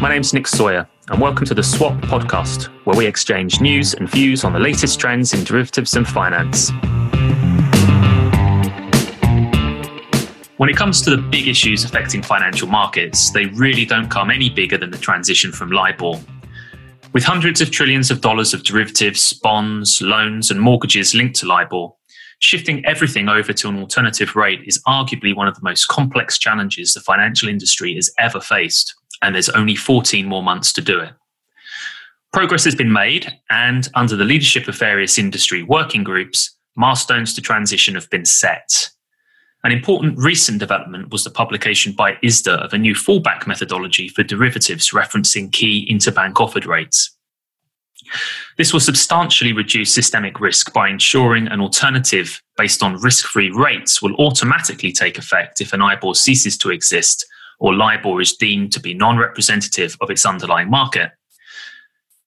My name's Nick Sawyer, and welcome to the Swap Podcast, where we exchange news and views on the latest trends in derivatives and finance. When it comes to the big issues affecting financial markets, they really don't come any bigger than the transition from LIBOR. With hundreds of trillions of dollars of derivatives, bonds, loans, and mortgages linked to LIBOR, shifting everything over to an alternative rate is arguably one of the most complex challenges the financial industry has ever faced and there's only 14 more months to do it. Progress has been made, and under the leadership of various industry working groups, milestones to transition have been set. An important recent development was the publication by ISDA of a new fallback methodology for derivatives referencing key interbank offered rates. This will substantially reduce systemic risk by ensuring an alternative based on risk free rates will automatically take effect if an IBOR ceases to exist or LIBOR is deemed to be non representative of its underlying market.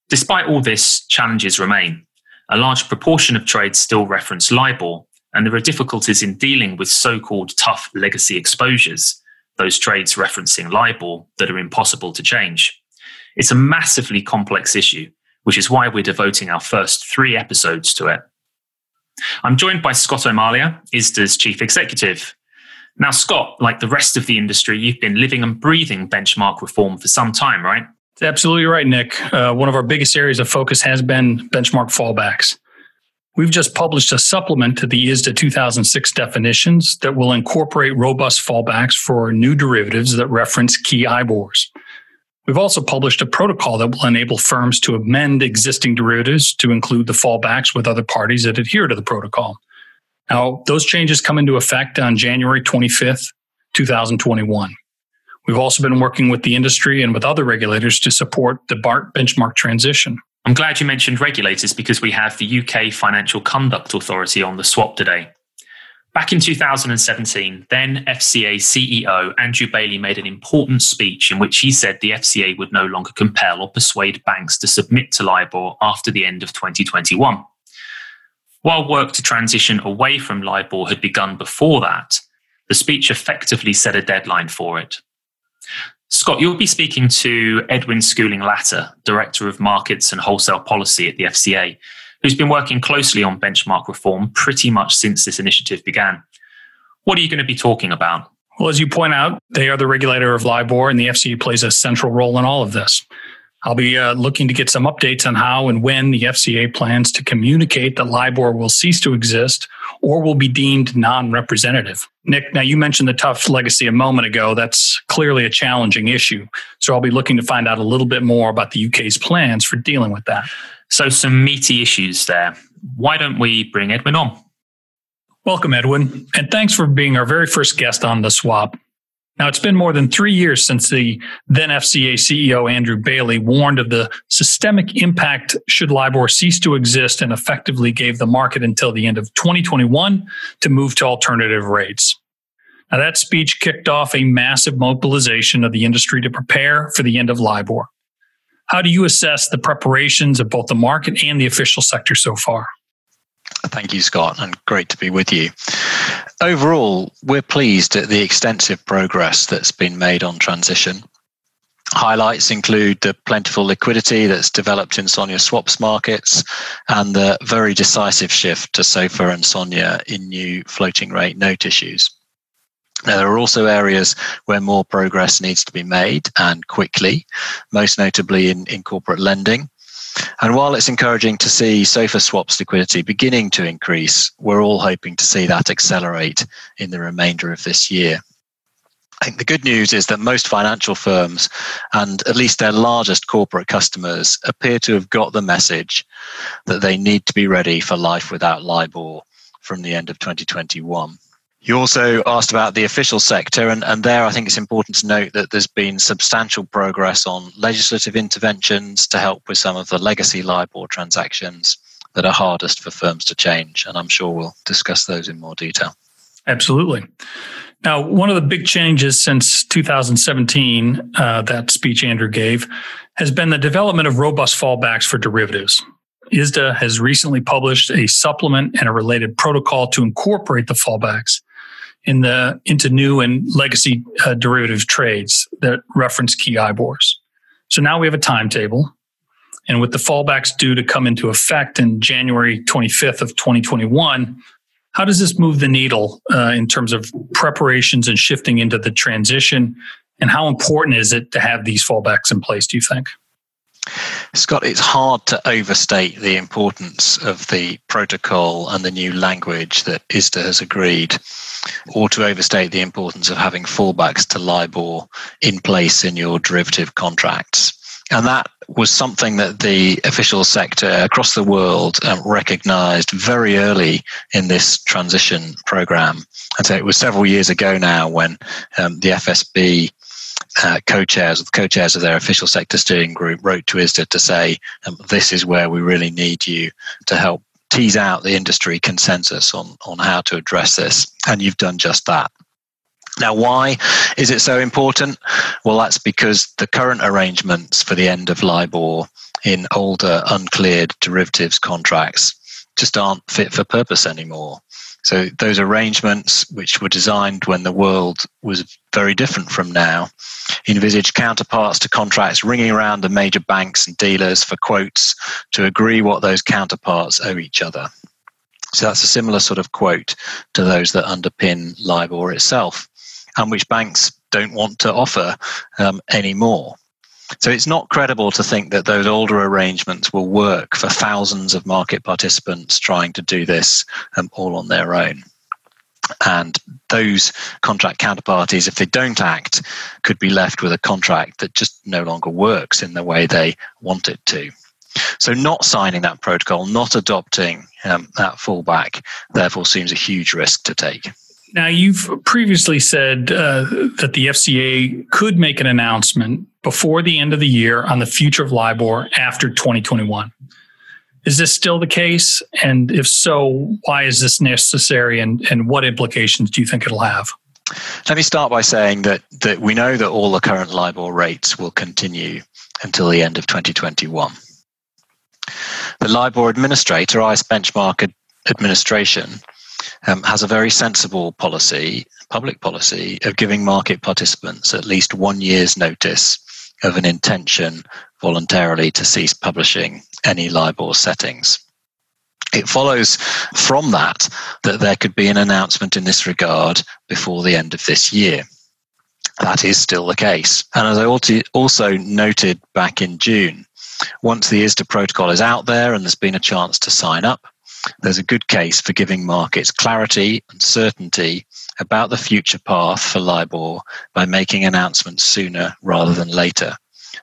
Despite all this, challenges remain. A large proportion of trades still reference LIBOR, and there are difficulties in dealing with so called tough legacy exposures, those trades referencing LIBOR that are impossible to change. It's a massively complex issue, which is why we're devoting our first three episodes to it. I'm joined by Scott O'Malia, ISDA's chief executive, now, Scott, like the rest of the industry, you've been living and breathing benchmark reform for some time, right? Absolutely right, Nick. Uh, one of our biggest areas of focus has been benchmark fallbacks. We've just published a supplement to the ISDA 2006 definitions that will incorporate robust fallbacks for new derivatives that reference key IBORs. We've also published a protocol that will enable firms to amend existing derivatives to include the fallbacks with other parties that adhere to the protocol. Now, those changes come into effect on January 25th, 2021. We've also been working with the industry and with other regulators to support the BART benchmark transition. I'm glad you mentioned regulators because we have the UK Financial Conduct Authority on the swap today. Back in 2017, then FCA CEO Andrew Bailey made an important speech in which he said the FCA would no longer compel or persuade banks to submit to LIBOR after the end of 2021. While work to transition away from LIBOR had begun before that, the speech effectively set a deadline for it. Scott, you'll be speaking to Edwin Schooling Latter, Director of Markets and Wholesale Policy at the FCA, who's been working closely on benchmark reform pretty much since this initiative began. What are you going to be talking about? Well, as you point out, they are the regulator of LIBOR, and the FCA plays a central role in all of this. I'll be uh, looking to get some updates on how and when the FCA plans to communicate that LIBOR will cease to exist or will be deemed non representative. Nick, now you mentioned the tough legacy a moment ago. That's clearly a challenging issue. So I'll be looking to find out a little bit more about the UK's plans for dealing with that. So, some meaty issues there. Why don't we bring Edwin on? Welcome, Edwin, and thanks for being our very first guest on the swap. Now, it's been more than three years since the then FCA CEO Andrew Bailey warned of the systemic impact should LIBOR cease to exist and effectively gave the market until the end of 2021 to move to alternative rates. Now, that speech kicked off a massive mobilization of the industry to prepare for the end of LIBOR. How do you assess the preparations of both the market and the official sector so far? Thank you, Scott, and great to be with you. Overall, we're pleased at the extensive progress that's been made on transition. Highlights include the plentiful liquidity that's developed in SONIA swaps markets and the very decisive shift to SOFR and SONIA in new floating rate note issues. Now, there are also areas where more progress needs to be made and quickly, most notably in, in corporate lending. And while it's encouraging to see SOFR swaps liquidity beginning to increase, we're all hoping to see that accelerate in the remainder of this year. I think the good news is that most financial firms and at least their largest corporate customers appear to have got the message that they need to be ready for life without LIBOR from the end of 2021. You also asked about the official sector, and, and there I think it's important to note that there's been substantial progress on legislative interventions to help with some of the legacy LIBOR transactions that are hardest for firms to change. And I'm sure we'll discuss those in more detail. Absolutely. Now, one of the big changes since 2017, uh, that speech Andrew gave, has been the development of robust fallbacks for derivatives. ISDA has recently published a supplement and a related protocol to incorporate the fallbacks in the into new and legacy uh, derivative trades that reference key IBORs. So now we have a timetable. And with the fallbacks due to come into effect in January 25th of 2021, how does this move the needle uh, in terms of preparations and shifting into the transition? And how important is it to have these fallbacks in place, do you think? Scott, it's hard to overstate the importance of the protocol and the new language that ISDA has agreed, or to overstate the importance of having fallbacks to LIBOR in place in your derivative contracts. And that was something that the official sector across the world um, recognized very early in this transition program. And so it was several years ago now when um, the FSB uh, co-chairs, the co-chairs of their official sector steering group, wrote to ISDA to say, um, "This is where we really need you to help tease out the industry consensus on on how to address this." And you've done just that. Now, why is it so important? Well, that's because the current arrangements for the end of LIBOR in older, uncleared derivatives contracts just aren't fit for purpose anymore. So those arrangements, which were designed when the world was very different from now, envisage counterparts to contracts ringing around the major banks and dealers for quotes to agree what those counterparts owe each other. So that's a similar sort of quote to those that underpin LIBOR itself, and which banks don't want to offer um, anymore. So it's not credible to think that those older arrangements will work for thousands of market participants trying to do this um, all on their own. And those contract counterparties, if they don't act, could be left with a contract that just no longer works in the way they want it to. So, not signing that protocol, not adopting um, that fallback, therefore seems a huge risk to take. Now, you've previously said uh, that the FCA could make an announcement before the end of the year on the future of LIBOR after 2021. Is this still the case? And if so, why is this necessary and, and what implications do you think it'll have? Let me start by saying that, that we know that all the current LIBOR rates will continue until the end of 2021. The LIBOR administrator, ICE Benchmark Administration, um, has a very sensible policy, public policy, of giving market participants at least one year's notice of an intention voluntarily to cease publishing any LIBOR settings. It follows from that that there could be an announcement in this regard before the end of this year. That is still the case. And as I also noted back in June, once the ISDA protocol is out there and there's been a chance to sign up, there's a good case for giving markets clarity and certainty about the future path for LIBOR by making announcements sooner rather than later,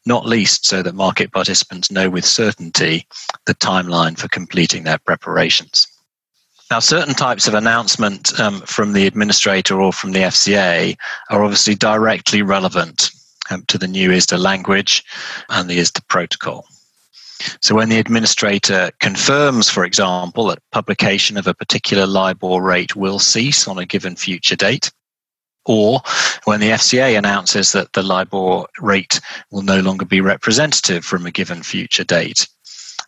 not least so that market participants know with certainty the timeline for completing their preparations. Now, certain types of announcement um, from the administrator or from the FCA are obviously directly relevant um, to the new ISDA language and the ISDA protocol. So when the administrator confirms, for example, that publication of a particular LIBOR rate will cease on a given future date, or when the FCA announces that the LIBOR rate will no longer be representative from a given future date,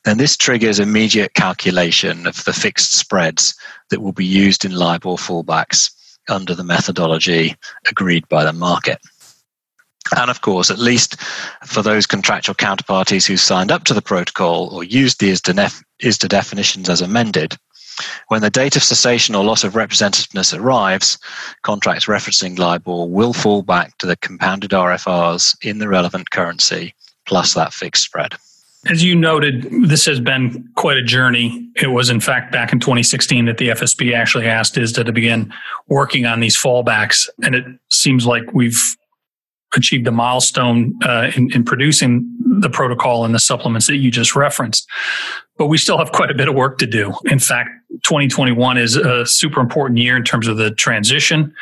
then this triggers immediate calculation of the fixed spreads that will be used in LIBOR fallbacks under the methodology agreed by the market. And of course, at least for those contractual counterparties who signed up to the protocol or used the ISDA, definitions as amended, when the date of cessation or loss of representativeness arrives, contracts referencing LIBOR will fall back to the compounded RFRs in the relevant currency plus that fixed spread. As you noted, this has been quite a journey. It was, in fact, back in 2016 that the FSB actually asked ISDA to begin working on these fallbacks. And it seems like we've achieved a milestone uh, in, in, producing the protocol and the supplements that you just referenced. But we still have quite a bit of work to do. In fact, 2021 is a super important year in terms of the transition.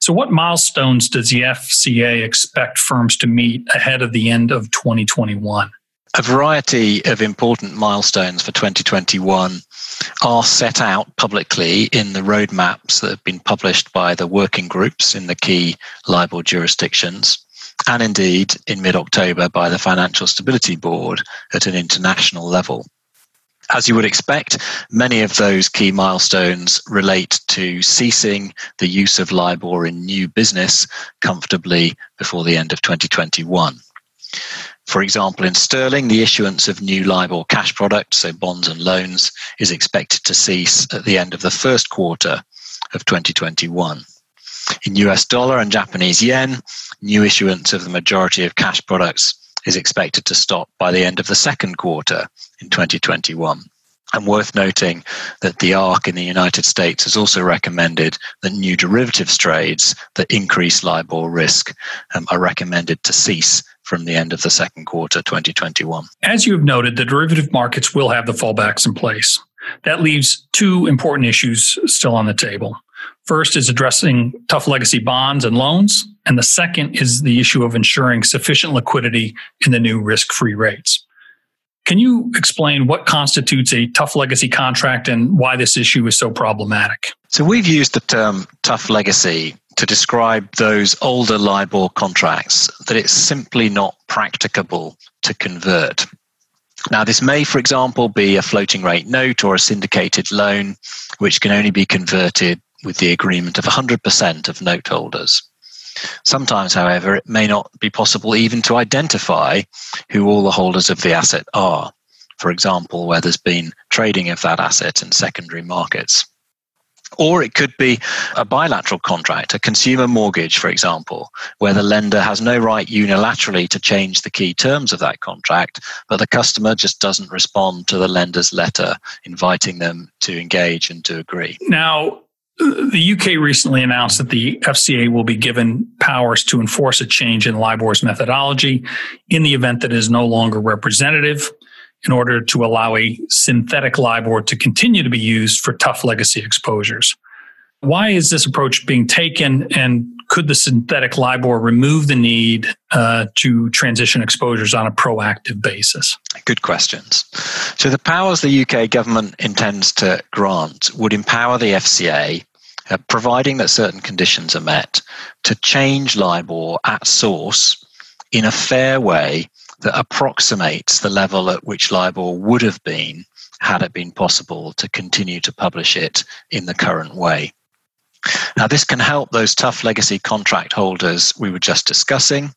So, what milestones does the FCA expect firms to meet ahead of the end of 2021? A variety of important milestones for 2021 are set out publicly in the roadmaps that have been published by the working groups in the key LIBOR jurisdictions and indeed in mid October by the Financial Stability Board at an international level. As you would expect, many of those key milestones relate to ceasing the use of LIBOR in new business comfortably before the end of 2021. For example, in sterling, the issuance of new LIBOR cash products, so bonds and loans, is expected to cease at the end of the first quarter of 2021. In US dollar and Japanese yen, new issuance of the majority of cash products is expected to stop by the end of the second quarter in 2021. And worth noting that the ARRC in the United States has also recommended that new derivatives trades that increase LIBOR risk um, are recommended to cease from the end of the second quarter 2021. As you have noted, the derivative markets will have the fallbacks in place. That leaves two important issues still on the table. First is addressing tough legacy bonds and loans, and the second is the issue of ensuring sufficient liquidity in the new risk free rates. Can you explain what constitutes a tough legacy contract and why this issue is so problematic? So, we've used the term tough legacy to describe those older LIBOR contracts that it's simply not practicable to convert. Now, this may, for example, be a floating rate note or a syndicated loan, which can only be converted with the agreement of 100% of note holders. Sometimes, however, it may not be possible even to identify who all the holders of the asset are. For example, where there's been trading of that asset in secondary markets. Or it could be a bilateral contract, a consumer mortgage, for example, where the lender has no right unilaterally to change the key terms of that contract, but the customer just doesn't respond to the lender's letter inviting them to engage and to agree. Now, the UK recently announced that the FCA will be given powers to enforce a change in LIBOR's methodology in the event that it is no longer representative in order to allow a synthetic LIBOR to continue to be used for tough legacy exposures. Why is this approach being taken, and could the synthetic LIBOR remove the need uh, to transition exposures on a proactive basis? Good questions. So, the powers the UK government intends to grant would empower the FCA uh, providing that certain conditions are met, to change LIBOR at source in a fair way that approximates the level at which LIBOR would have been had it been possible to continue to publish it in the current way. Now, this can help those tough legacy contract holders we were just discussing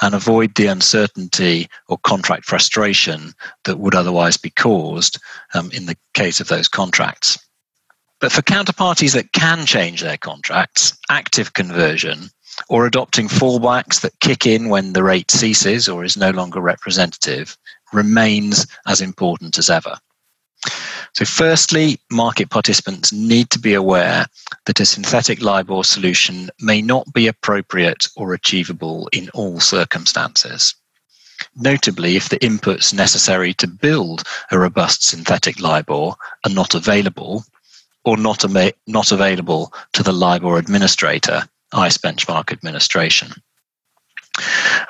and avoid the uncertainty or contract frustration that would otherwise be caused um, in the case of those contracts. But for counterparties that can change their contracts, active conversion or adopting fallbacks that kick in when the rate ceases or is no longer representative remains as important as ever. So, firstly, market participants need to be aware that a synthetic LIBOR solution may not be appropriate or achievable in all circumstances. Notably, if the inputs necessary to build a robust synthetic LIBOR are not available, or not, not available to the LIBOR administrator, ICE Benchmark Administration.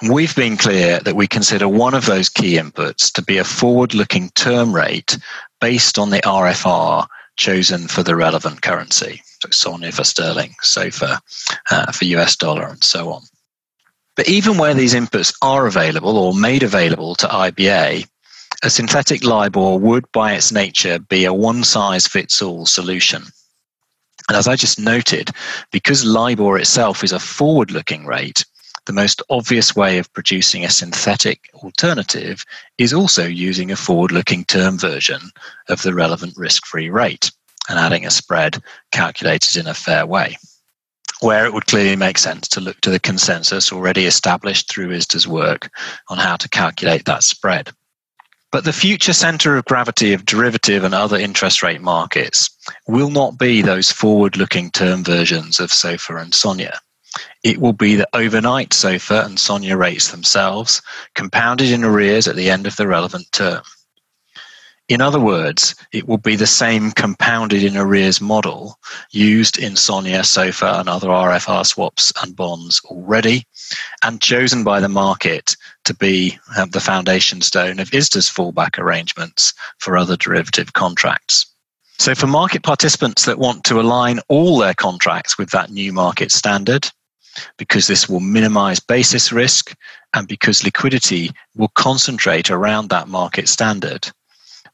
We've been clear that we consider one of those key inputs to be a forward looking term rate based on the RFR chosen for the relevant currency. So SONIA for sterling, SOFR uh, for US dollar, and so on. But even where these inputs are available or made available to IBA, a synthetic LIBOR would, by its nature, be a one size fits all solution. And as I just noted, because LIBOR itself is a forward looking rate, the most obvious way of producing a synthetic alternative is also using a forward looking term version of the relevant risk free rate and adding a spread calculated in a fair way. Where it would clearly make sense to look to the consensus already established through ISDA's work on how to calculate that spread. But the future center of gravity of derivative and other interest rate markets will not be those forward looking term versions of SOFR and SONIA. It will be the overnight SOFR and SONIA rates themselves, compounded in arrears at the end of the relevant term. In other words, it will be the same compounded in arrears model used in SONIA, SOFR, and other RFR swaps and bonds already, and chosen by the market to be um, the foundation stone of ISDA's fallback arrangements for other derivative contracts. So, for market participants that want to align all their contracts with that new market standard, because this will minimize basis risk and because liquidity will concentrate around that market standard,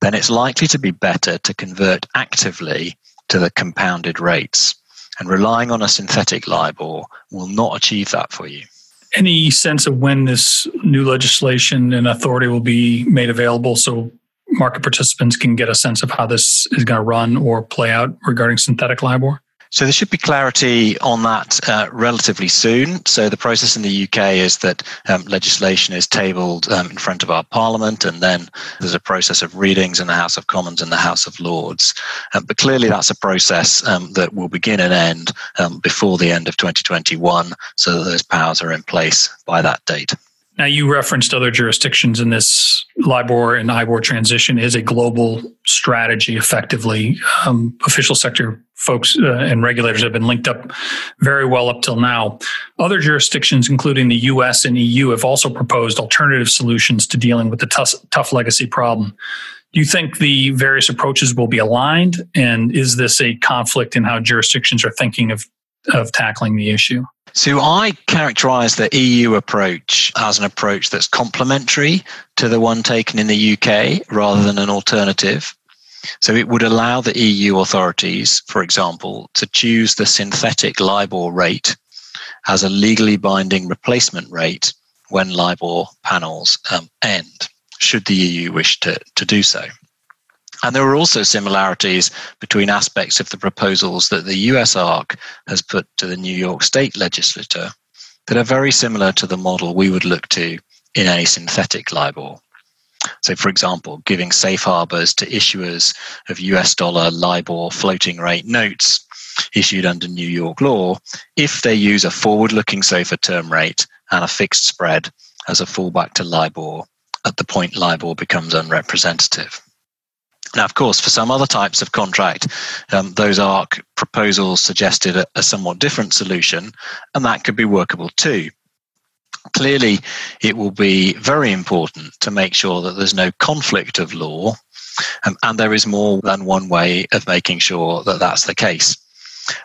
then it's likely to be better to convert actively to the compounded rates. And relying on a synthetic LIBOR will not achieve that for you. Any sense of when this new legislation and authority will be made available so market participants can get a sense of how this is going to run or play out regarding synthetic LIBOR? So there should be clarity on that uh, relatively soon. So the process in the UK is that um, legislation is tabled um, in front of our Parliament, and then there's a process of readings in the House of Commons and the House of Lords. Um, but clearly, that's a process um, that will begin and end um, before the end of 2021, so that those powers are in place by that date. Now, you referenced other jurisdictions in this LIBOR and IBOR transition is a global strategy, effectively. Um, official sector folks uh, and regulators have been linked up very well up till now. Other jurisdictions, including the US and EU, have also proposed alternative solutions to dealing with the tough, tough legacy problem. Do you think the various approaches will be aligned? And is this a conflict in how jurisdictions are thinking of, of tackling the issue? So I characterize the EU approach as an approach that's complementary to the one taken in the UK rather than an alternative. So it would allow the EU authorities, for example, to choose the synthetic LIBOR rate as a legally binding replacement rate when LIBOR panels um, end, should the EU wish to, to do so. And there are also similarities between aspects of the proposals that the US ARRC has put to the New York State legislature that are very similar to the model we would look to in a synthetic LIBOR. So, for example, giving safe harbors to issuers of US dollar LIBOR floating rate notes issued under New York law if they use a forward looking SOFR term rate and a fixed spread as a fallback to LIBOR at the point LIBOR becomes unrepresentative. Now, of course, for some other types of contract, um, those ARRC proposals suggested a, a somewhat different solution, and that could be workable too. Clearly, it will be very important to make sure that there's no conflict of law, um, and there is more than one way of making sure that that's the case.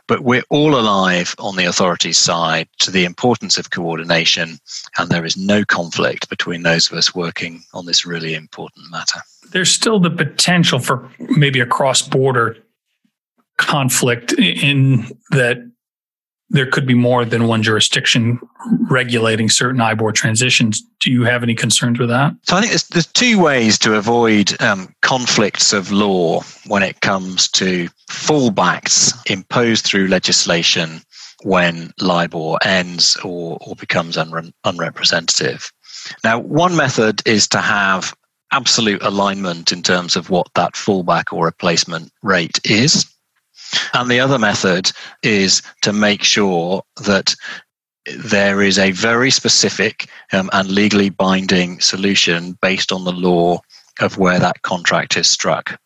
But we're all alive on the authorities' side to the importance of coordination, and there is no conflict between those of us working on this really important matter. There's still the potential for maybe a cross border conflict in that there could be more than one jurisdiction regulating certain IBOR transitions. Do you have any concerns with that? So I think there's, there's two ways to avoid um, conflicts of law when it comes to fallbacks imposed through legislation when LIBOR ends or, or becomes unre- unrepresentative. Now, one method is to have absolute alignment in terms of what that fallback or replacement rate is. And the other method is to make sure that there is a very specific um, and legally binding solution based on the law of where that contract is struck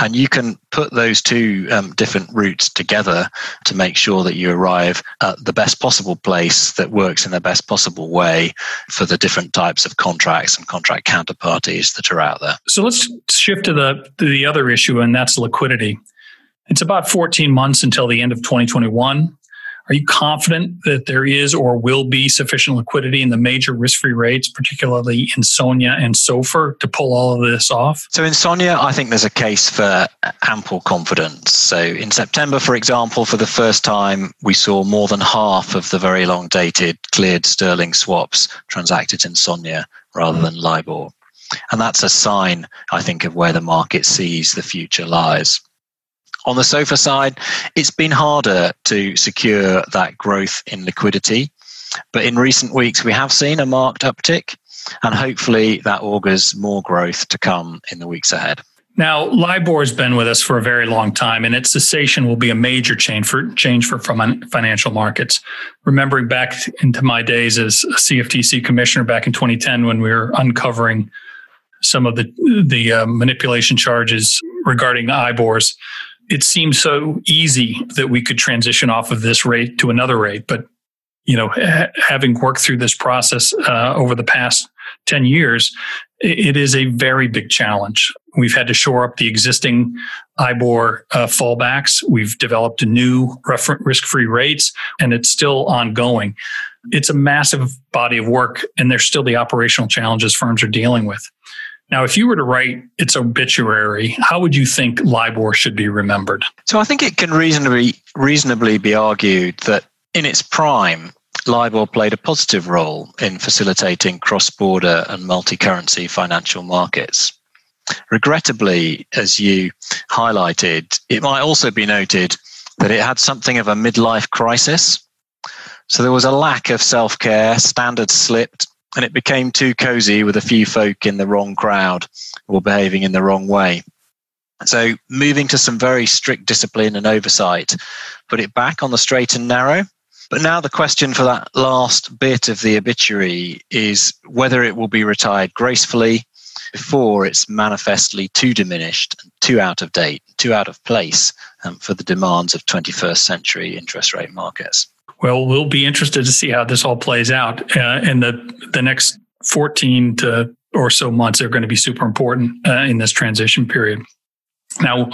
and you can put those two um, different routes together to make sure that you arrive at the best possible place that works in the best possible way for the different types of contracts and contract counterparties that are out there. So let's shift to the to the other issue, and that's liquidity. It's about 14 months until the end of 2021. Are you confident that there is or will be sufficient liquidity in the major risk free rates, particularly in SONIA and SOFR, to pull all of this off? So, in SONIA, I think there's a case for ample confidence. So, in September, for example, for the first time, we saw more than half of the very long dated cleared sterling swaps transacted in SONIA rather than LIBOR. And that's a sign, I think, of where the market sees the future lies. On the SOFR side, it's been harder to secure that growth in liquidity. But in recent weeks, we have seen a marked uptick, and hopefully that augurs more growth to come in the weeks ahead. Now, LIBOR has been with us for a very long time, and its cessation will be a major change for change for financial markets. Remembering back into my days as a CFTC commissioner back in 2010, when we were uncovering some of the the uh, manipulation charges regarding IBORs, it seems so easy that we could transition off of this rate to another rate. But, you know, ha- having worked through this process uh, over the past 10 years, it is a very big challenge. We've had to shore up the existing IBOR uh, fallbacks. We've developed new risk free rates, and it's still ongoing. It's a massive body of work, and there's still the operational challenges firms are dealing with. Now, if you were to write its obituary, how would you think LIBOR should be remembered? So I think it can reasonably reasonably be argued that in its prime, LIBOR played a positive role in facilitating cross border and multi currency financial markets. Regrettably, as you highlighted, it might also be noted that it had something of a midlife crisis. So there was a lack of self care, standards slipped, and it became too cozy with a few folk in the wrong crowd or behaving in the wrong way. So moving to some very strict discipline and oversight put it back on the straight and narrow. But now the question for that last bit of the obituary is whether it will be retired gracefully before it's manifestly too diminished, too out of date, too out of place um, for the demands of 21st century interest rate markets. Well, we'll be interested to see how this all plays out. Uh, the the next 14 to or so months are going to be super important uh, in this transition period. Now,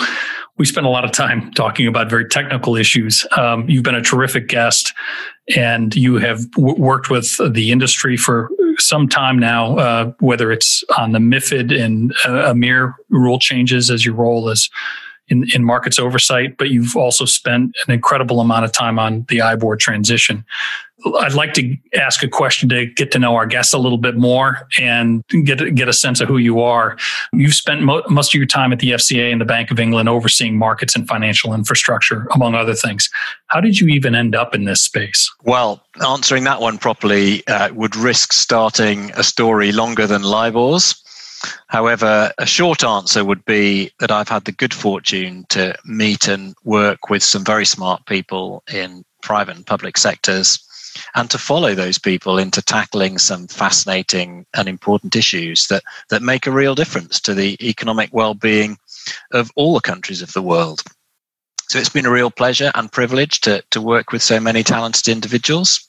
we spent a lot of time talking about very technical issues. Um, you've been a terrific guest, and you have w- worked with the industry for some time now, uh, whether it's on the MIFID and uh, EMIR rule changes as your role as in, in markets oversight, but you've also spent an incredible amount of time on the IBOR transition. I'd like to ask a question to get to know our guests a little bit more and get get a sense of who you are. You've spent mo- most of your time at the FCA and the Bank of England overseeing markets and financial infrastructure, among other things. How did you even end up in this space? Well, answering that one properly uh, would risk starting a story longer than LIBOR's. However, a short answer would be that I've had the good fortune to meet and work with some very smart people in private and public sectors and to follow those people into tackling some fascinating and important issues that, that make a real difference to the economic well-being of all the countries of the world. So it's been a real pleasure and privilege to, to work with so many talented individuals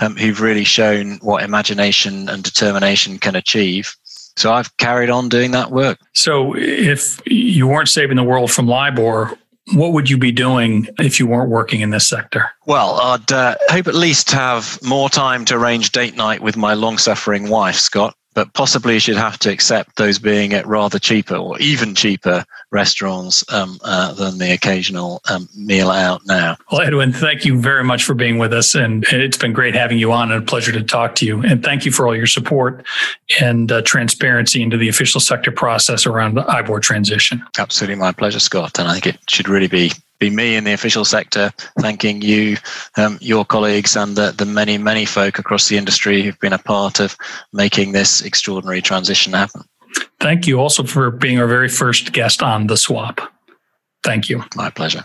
um, who've really shown what imagination and determination can achieve so I've carried on doing that work. So if you weren't saving the world from LIBOR, what would you be doing if you weren't working in this sector? Well, I'd uh, hope at least have more time to arrange date night with my long suffering wife, Scott but possibly you should have to accept those being at rather cheaper or even cheaper restaurants um, uh, than the occasional um, meal out now. Well, Edwin, thank you very much for being with us. And it's been great having you on and a pleasure to talk to you. And thank you for all your support and uh, transparency into the official sector process around the IBOR transition. Absolutely my pleasure, Scott. And I think it should really be be me in the official sector thanking you, um, your colleagues, and the, the many, many folk across the industry who've been a part of making this extraordinary transition happen. Thank you also for being our very first guest on the swap. Thank you. My pleasure.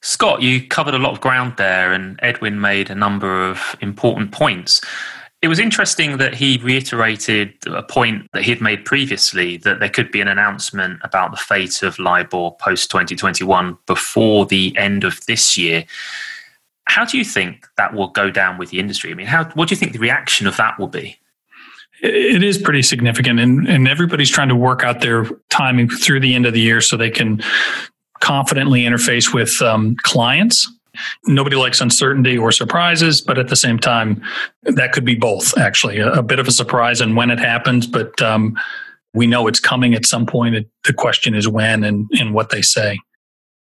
Scott, you covered a lot of ground there, and Edwin made a number of important points. It was interesting that he reiterated a point that he had made previously that there could be an announcement about the fate of LIBOR post 2021 before the end of this year. How do you think that will go down with the industry? I mean, how, what do you think the reaction of that will be? It is pretty significant, and, and everybody's trying to work out their timing through the end of the year so they can confidently interface with um, clients Nobody likes uncertainty or surprises, but at the same time, that could be both, actually. A, a bit of a surprise and when it happens, but um, we know it's coming at some point. It, the question is when and, and what they say.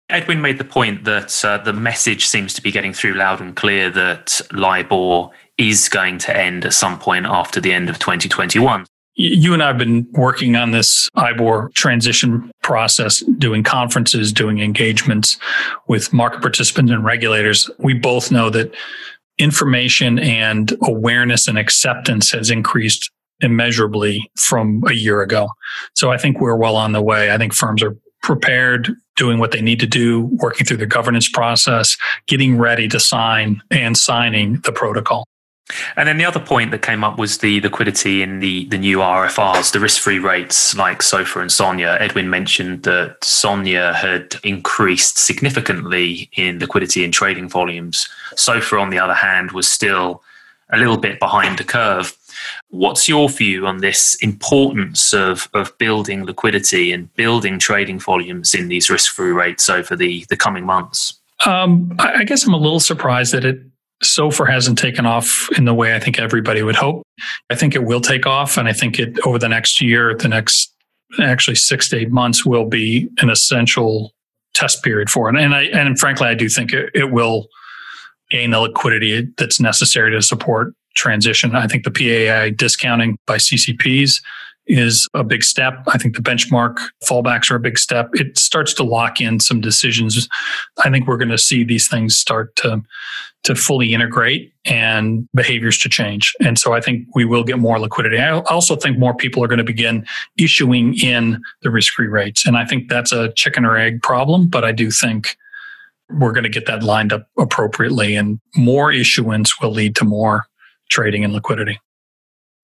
Edwin made the point that uh, the message seems to be getting through loud and clear that LIBOR is going to end at some point after the end of 2021 you and I have been working on this IBOR transition process, doing conferences, doing engagements with market participants and regulators. We both know that information and awareness and acceptance has increased immeasurably from a year ago. So I think we're well on the way. I think firms are prepared, doing what they need to do, working through the governance process, getting ready to sign and signing the protocol. And then the other point that came up was the liquidity in the, the new RFRs, the risk free rates like SOFR and SONIA. Edwin mentioned that SONIA had increased significantly in liquidity and trading volumes. SOFR, on the other hand, was still a little bit behind the curve. What's your view on this importance of, of building liquidity and building trading volumes in these risk free rates over the, the coming months? Um, I guess I'm a little surprised that it SOFR hasn't taken off in the way I think everybody would hope. I think it will take off, and I think it over the next year, the next actually six to eight months will be an essential test period for it. And I and frankly, I do think it, it will gain the liquidity that's necessary to support transition. I think the PAI discounting by CCPs is a big step. I think the benchmark fallbacks are a big step. It starts to lock in some decisions. I think we're going to see these things start to to fully integrate and behaviors to change. And so I think we will get more liquidity. I also think more people are going to begin issuing in the risk-free rates. And I think that's a chicken or egg problem, but I do think we're going to get that lined up appropriately and more issuance will lead to more trading and liquidity.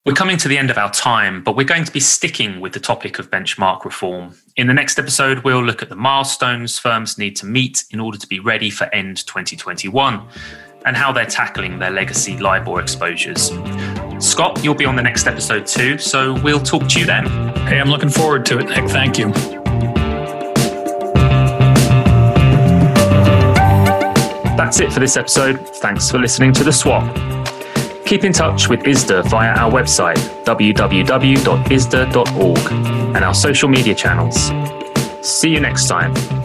We're coming to the end of our time, but we're going to be sticking with the topic of benchmark reform. In the next episode, we'll look at the milestones firms need to meet in order to be ready for end 2021 and how they're tackling their legacy LIBOR exposures. Scott, you'll be on the next episode too, so we'll talk to you then. Hey, I'm looking forward to it, Nick. Thank you. That's it for this episode. Thanks for listening to The Swap. Keep in touch with ISDA via our website, www.isda.org, and our social media channels. See you next time.